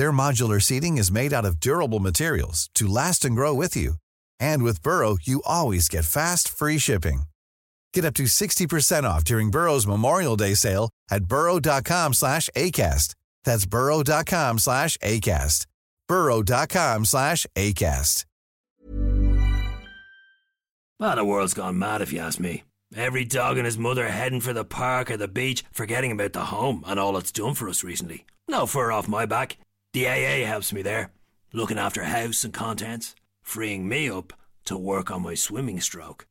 Their modular seating is made out of durable materials to last and grow with you. And with Burrow, you always get fast, free shipping. Get up to 60% off during Burrow's Memorial Day sale at burrow.com slash ACAST. That's burrow.com slash ACAST. burrow.com slash ACAST. Well, the world's gone mad if you ask me. Every dog and his mother heading for the park or the beach, forgetting about the home and all it's done for us recently. No fur off my back. The AA helps me there, looking after house and contents, freeing me up to work on my swimming stroke.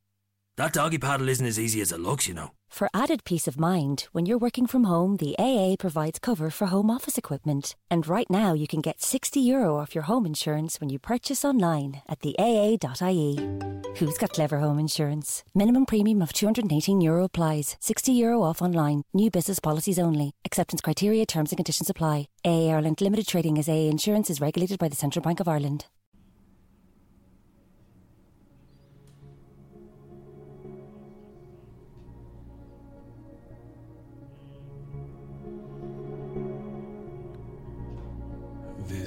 That doggy paddle isn't as easy as it looks, you know. For added peace of mind, when you're working from home, the AA provides cover for home office equipment. And right now, you can get 60 euro off your home insurance when you purchase online at the AA.ie. Who's got clever home insurance? Minimum premium of 218 euro applies. 60 euro off online. New business policies only. Acceptance criteria, terms and conditions apply. AA Ireland Limited Trading as AA Insurance is regulated by the Central Bank of Ireland.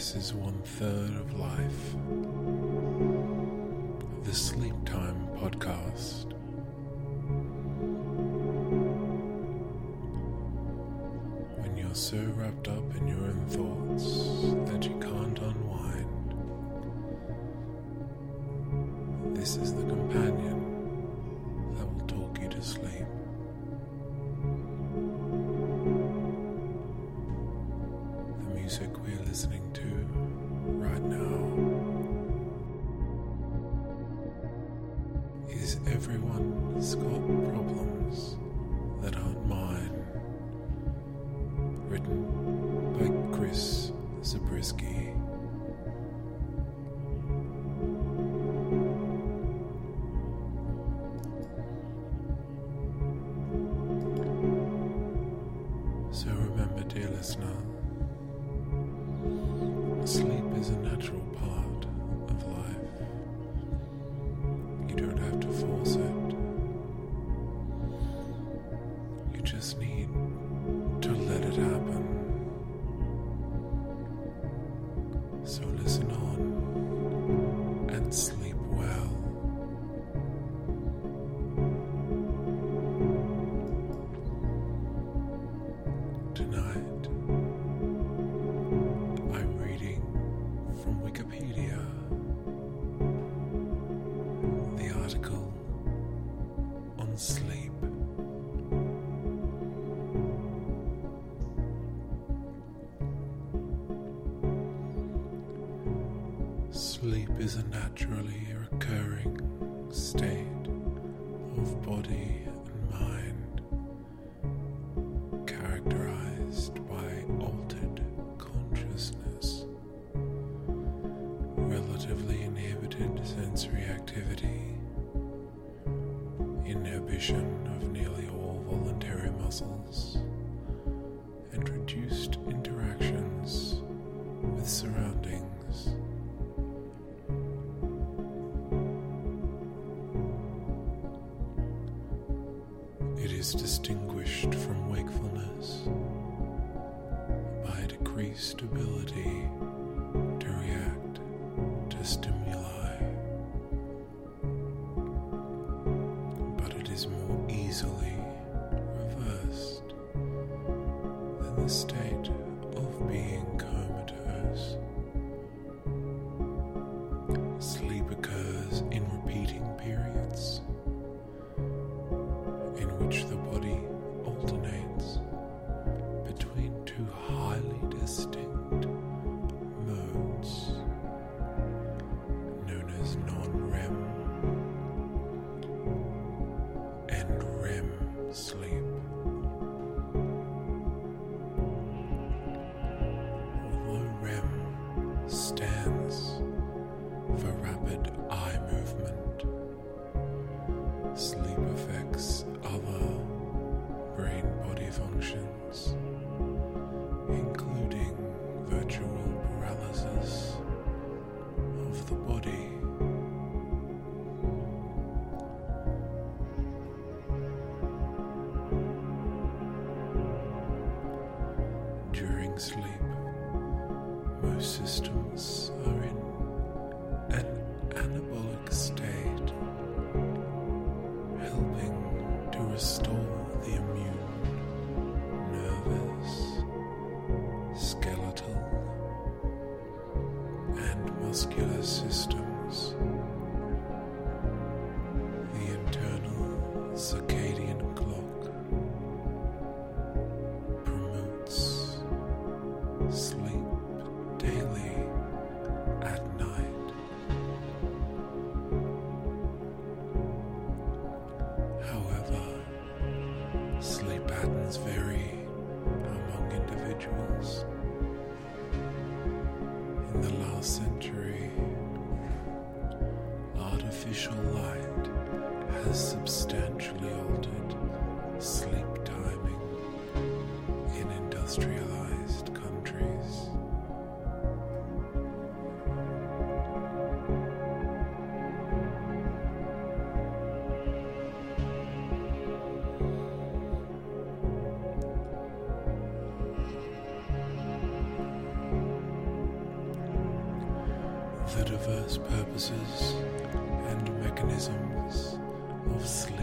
This is one third of life. The Sleep Time Podcast. When you're so wrapped up in your During sleep, most systems are in an anabolic state, helping to restore diverse and mechanisms of sleep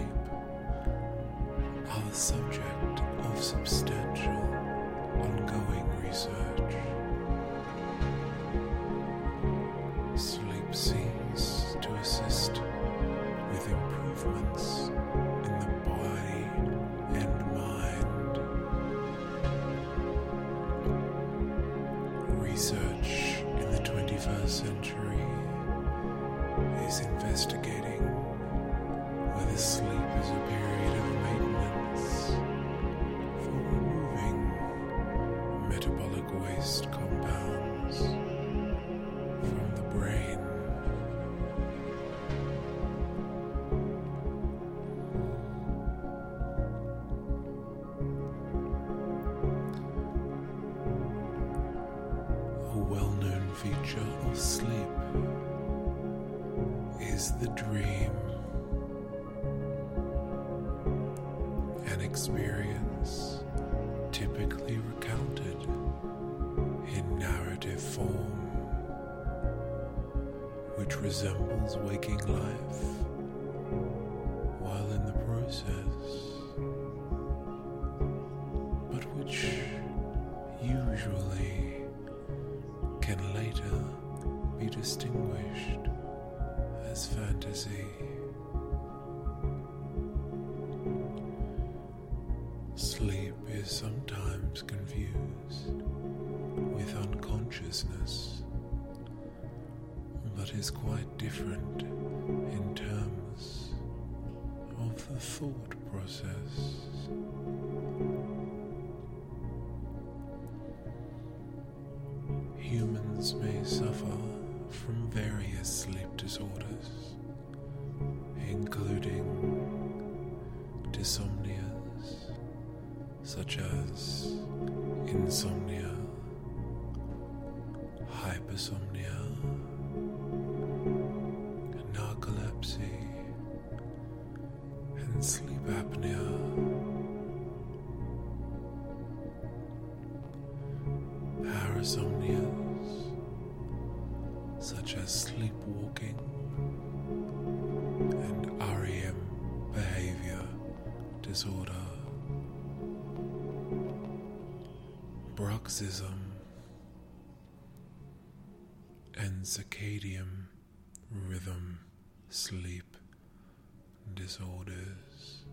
are the subject of substantial ongoing research. Sleep seems to assist with improvements in the body and mind. Research in the 21st century is investigating whether sleep is a period of maintenance resembles waking life is quite different in terms of the thought process. Humans may suffer from various sleep disorders, including dyssomnias such as insomnia, hypersomnia, sleep apnea. Parasomnias, such as sleepwalking and REM behavior disorder, bruxism, and circadian rhythm sleep disorders.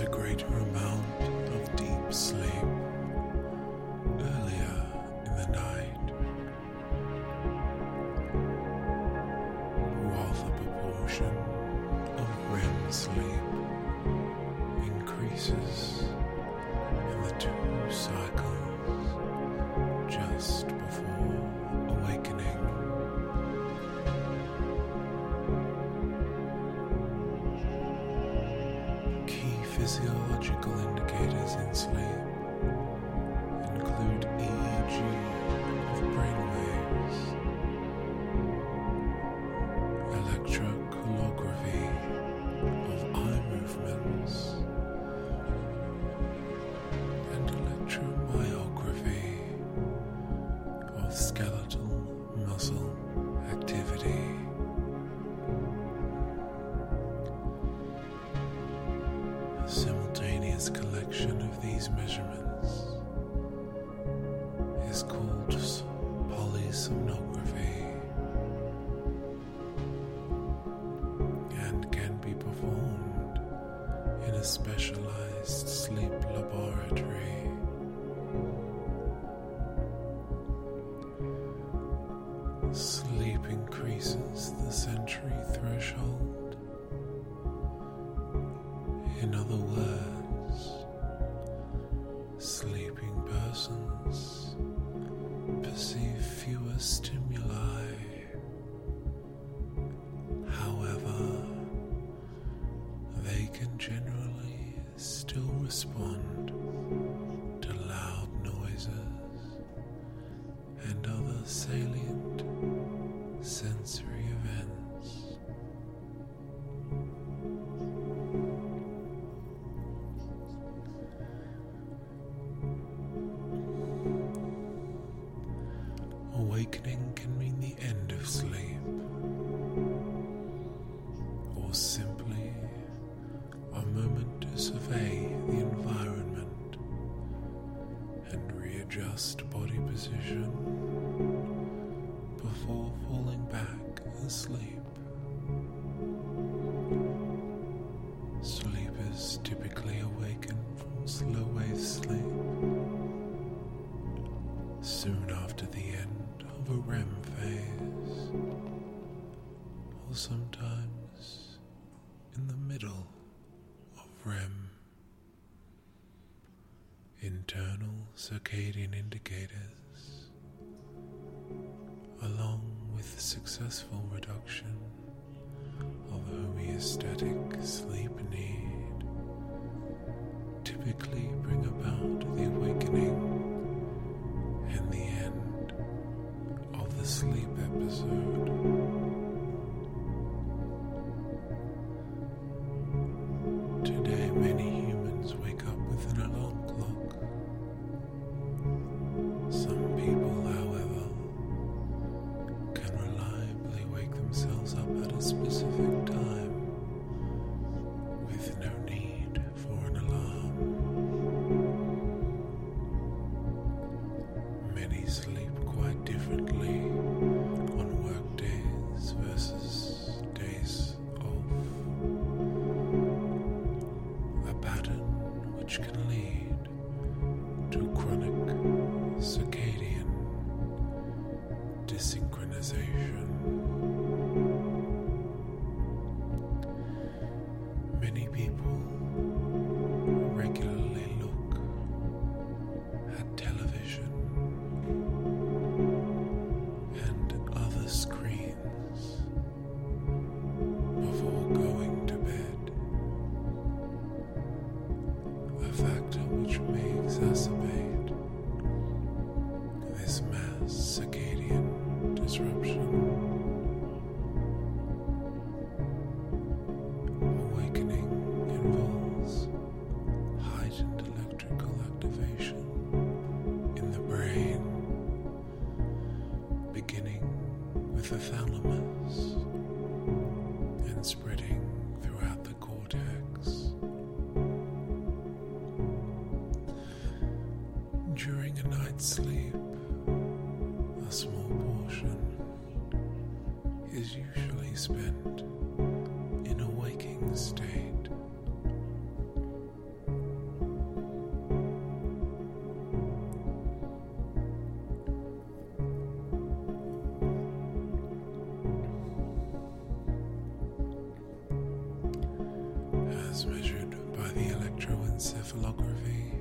A greater amount In other words, sleeping persons perceive fewer stimuli. sometimes in the middle of REM. Internal circadian indicators, along with the successful reduction of homeostatic sleep need, typically bring about as measured by the electroencephalography.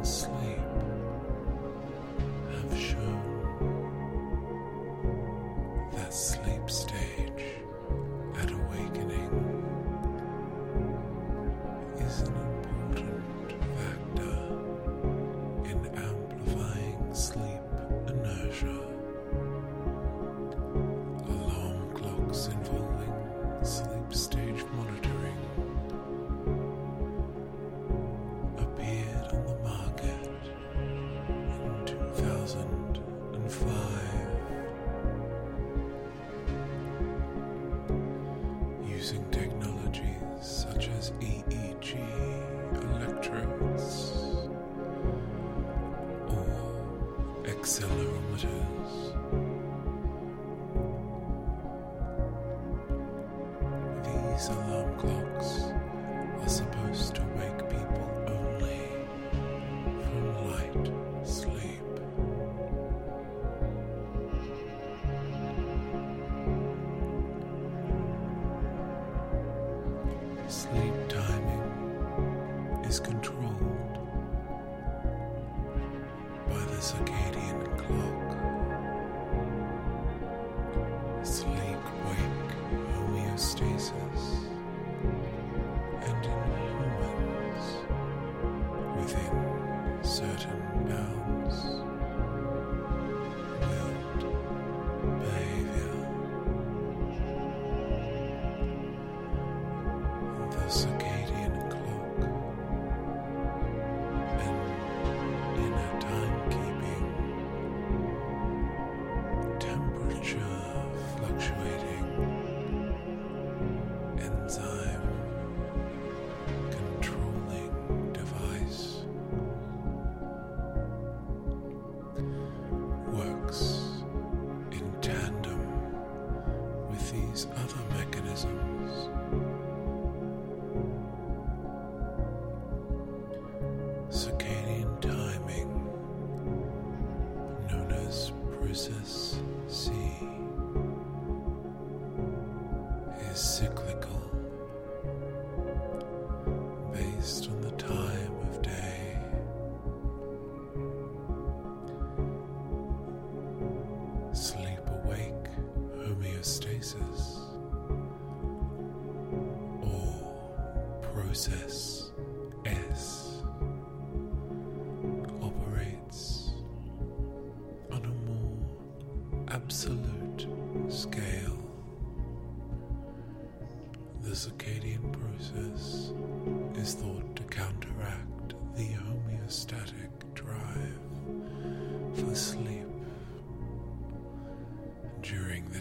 On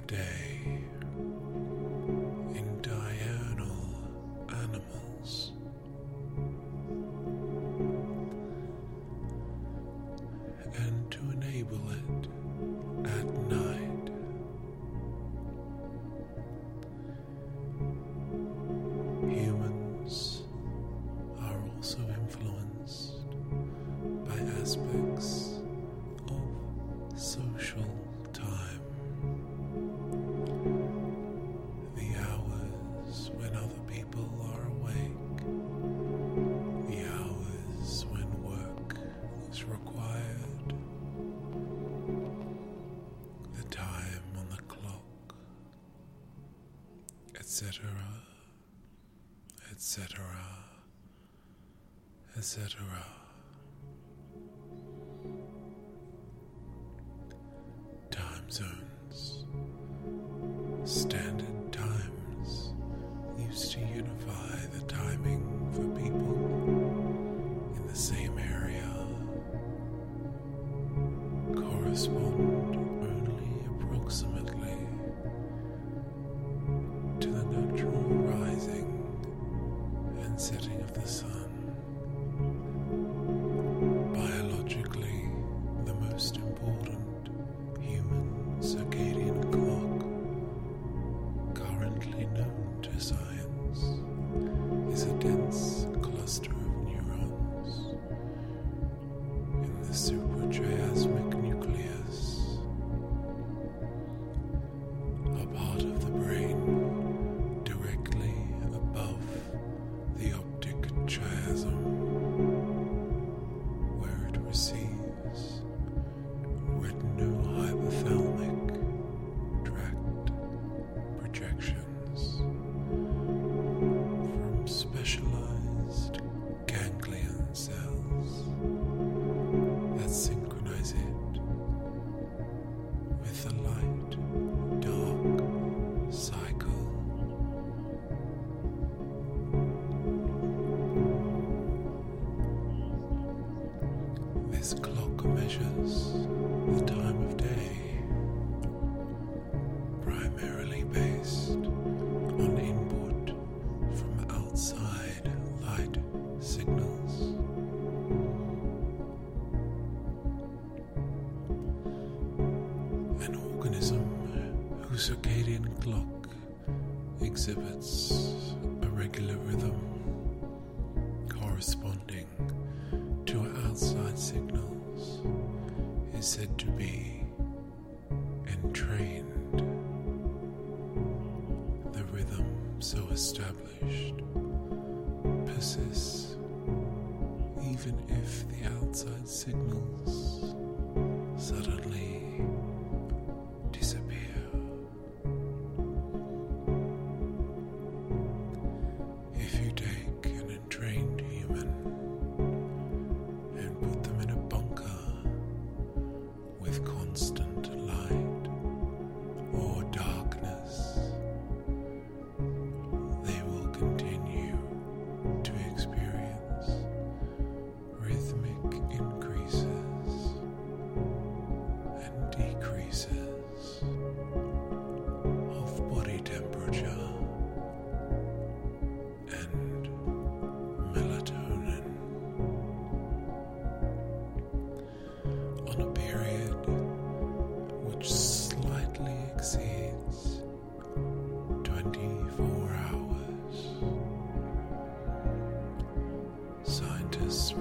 day etc., etc. measures the time of day, Scientists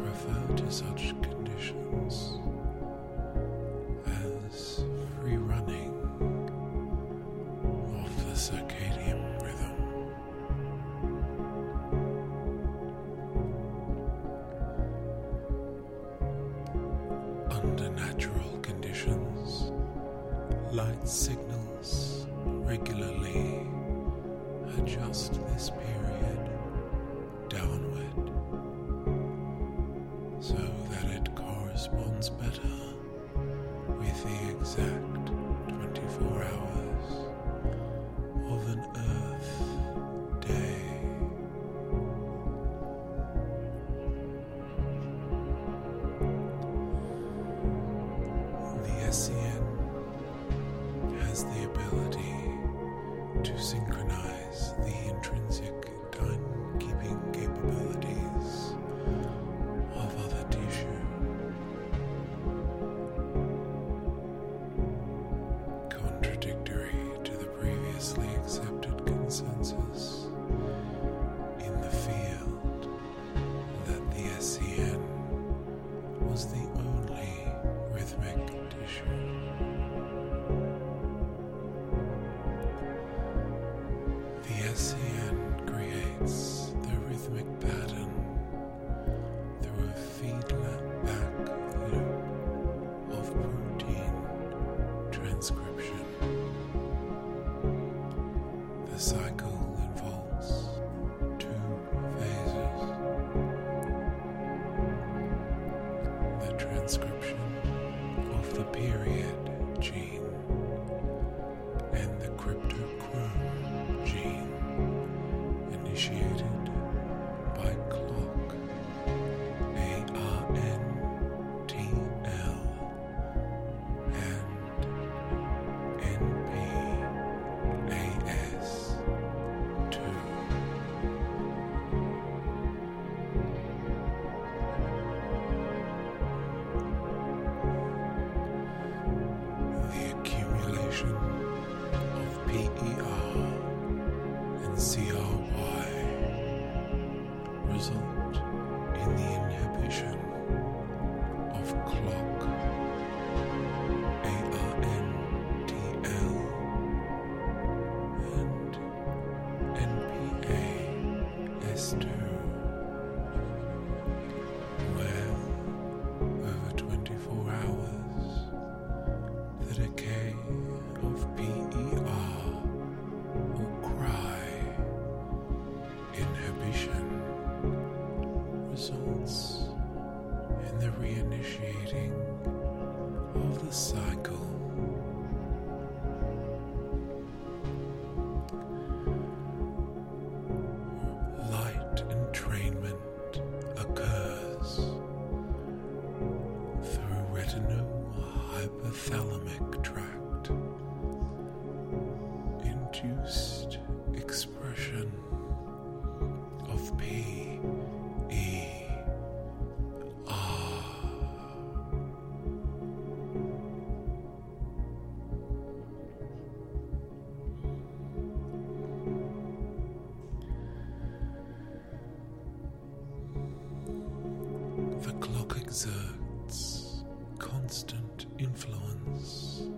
transcription of the period gene and the cryptochrome gene initiated exerts constant influence.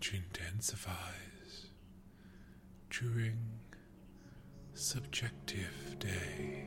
which intensifies during subjective day.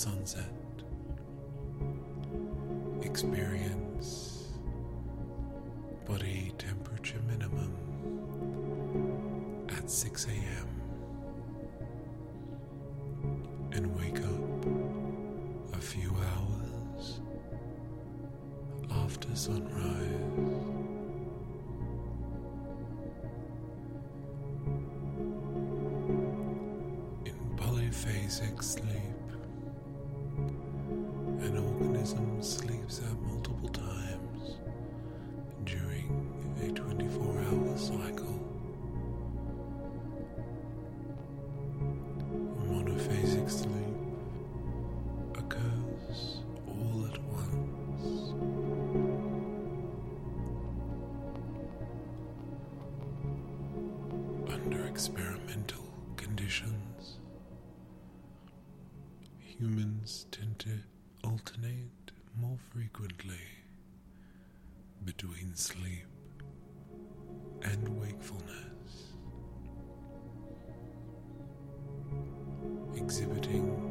sunset. Experience body temperature minimum at 6 a.m. and wake up a few hours after sunrise. In polyphasic sleep. under experimental conditions. Humans tend to alternate more frequently between sleep and wakefulness, exhibiting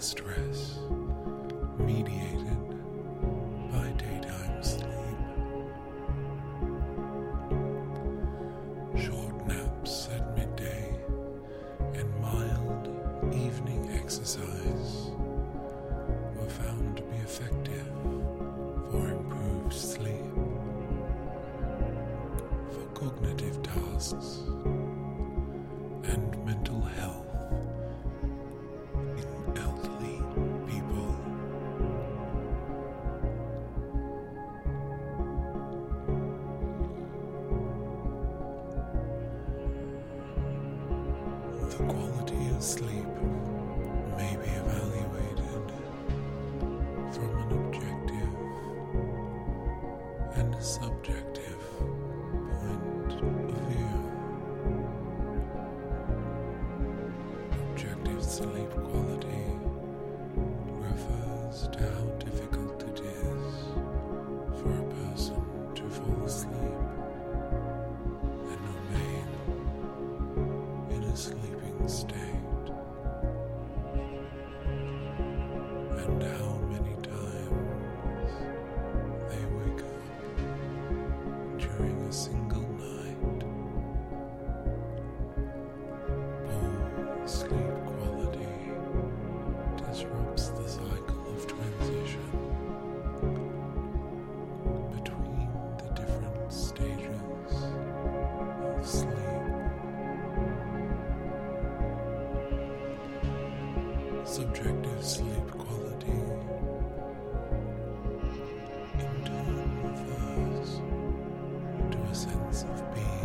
sister. sense of being.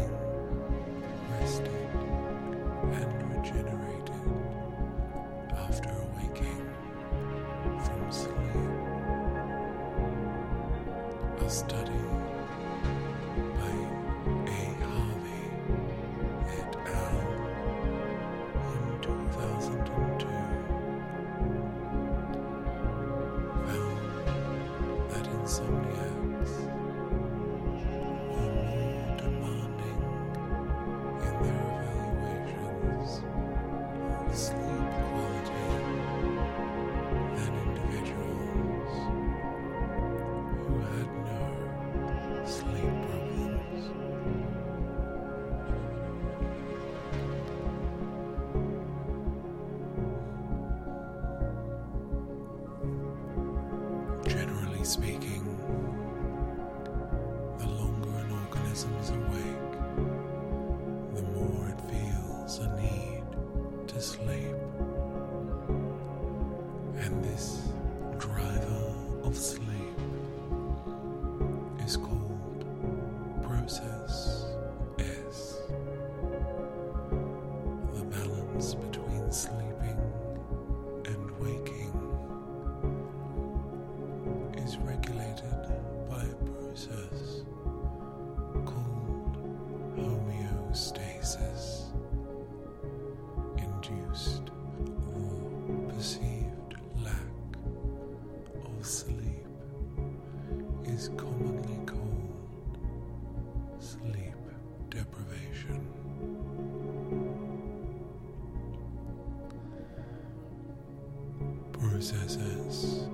SSS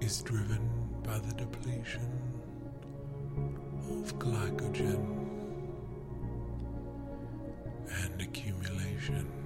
is driven by the depletion of glycogen and accumulation.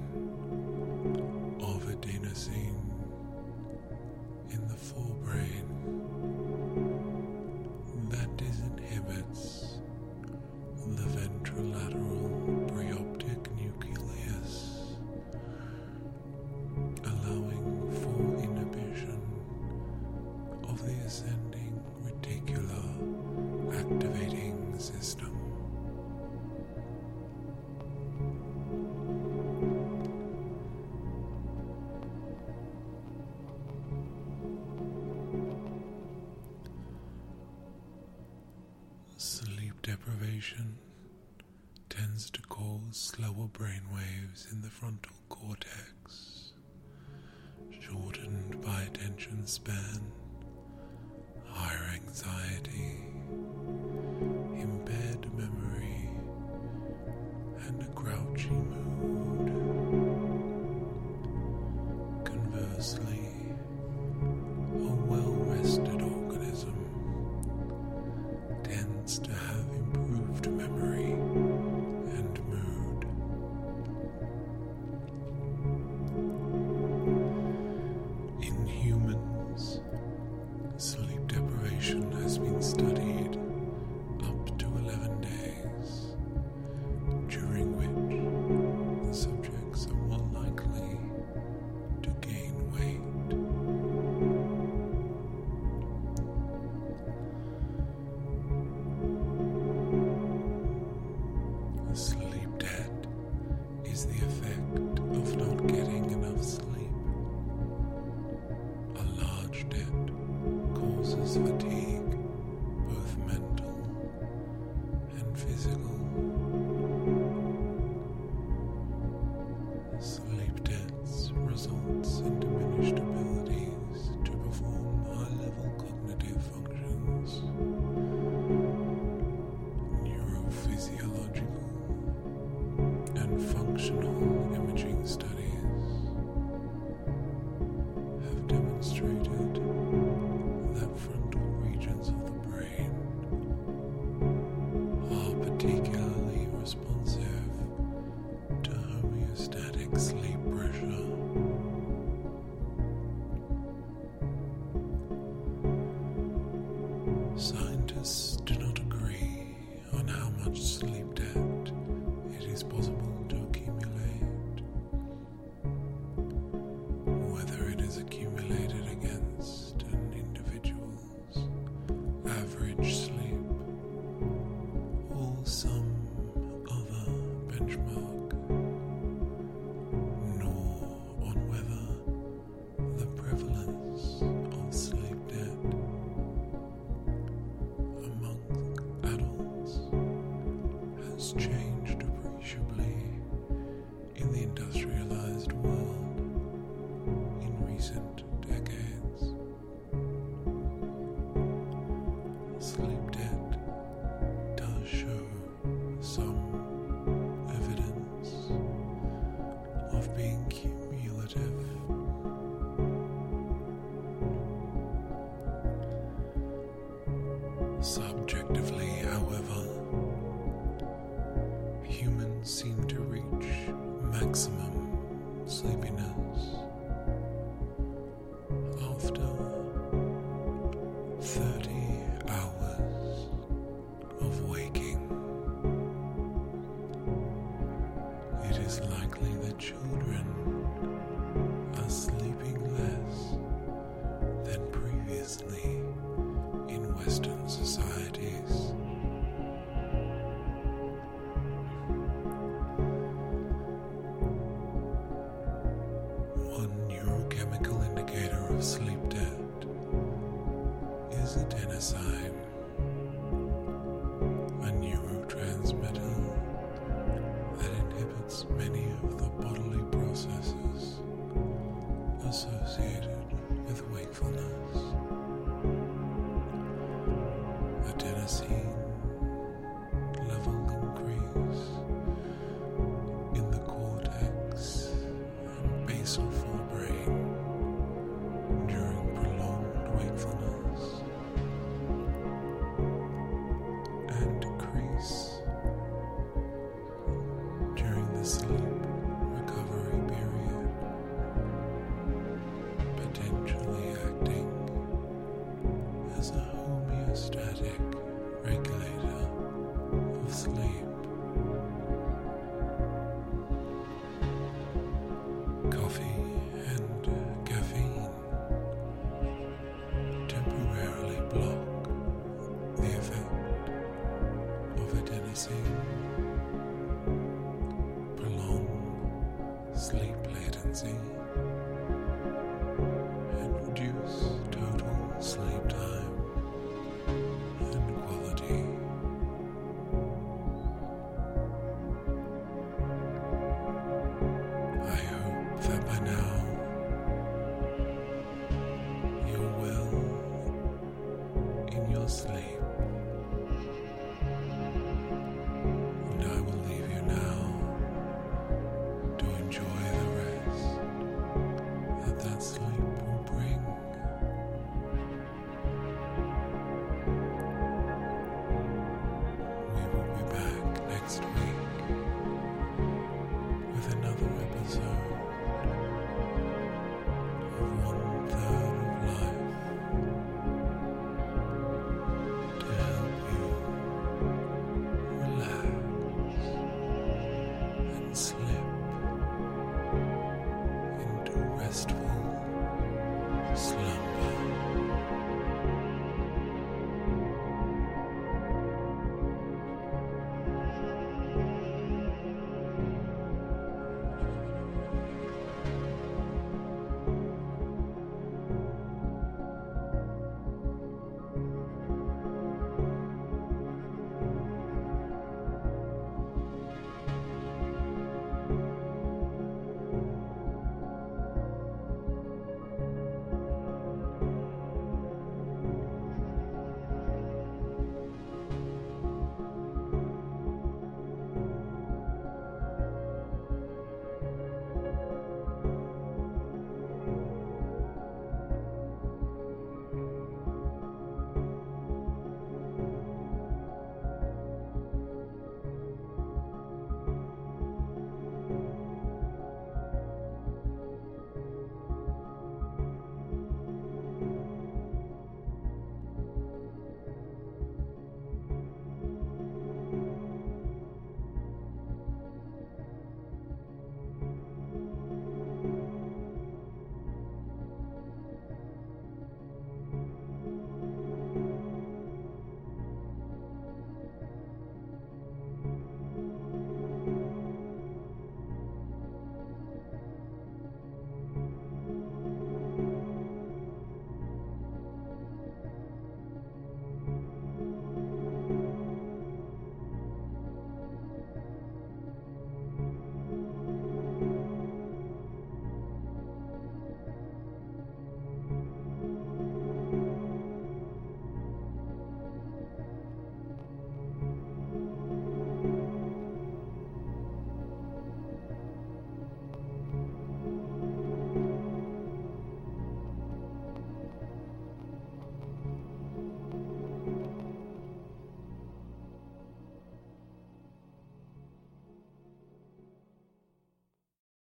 Sleep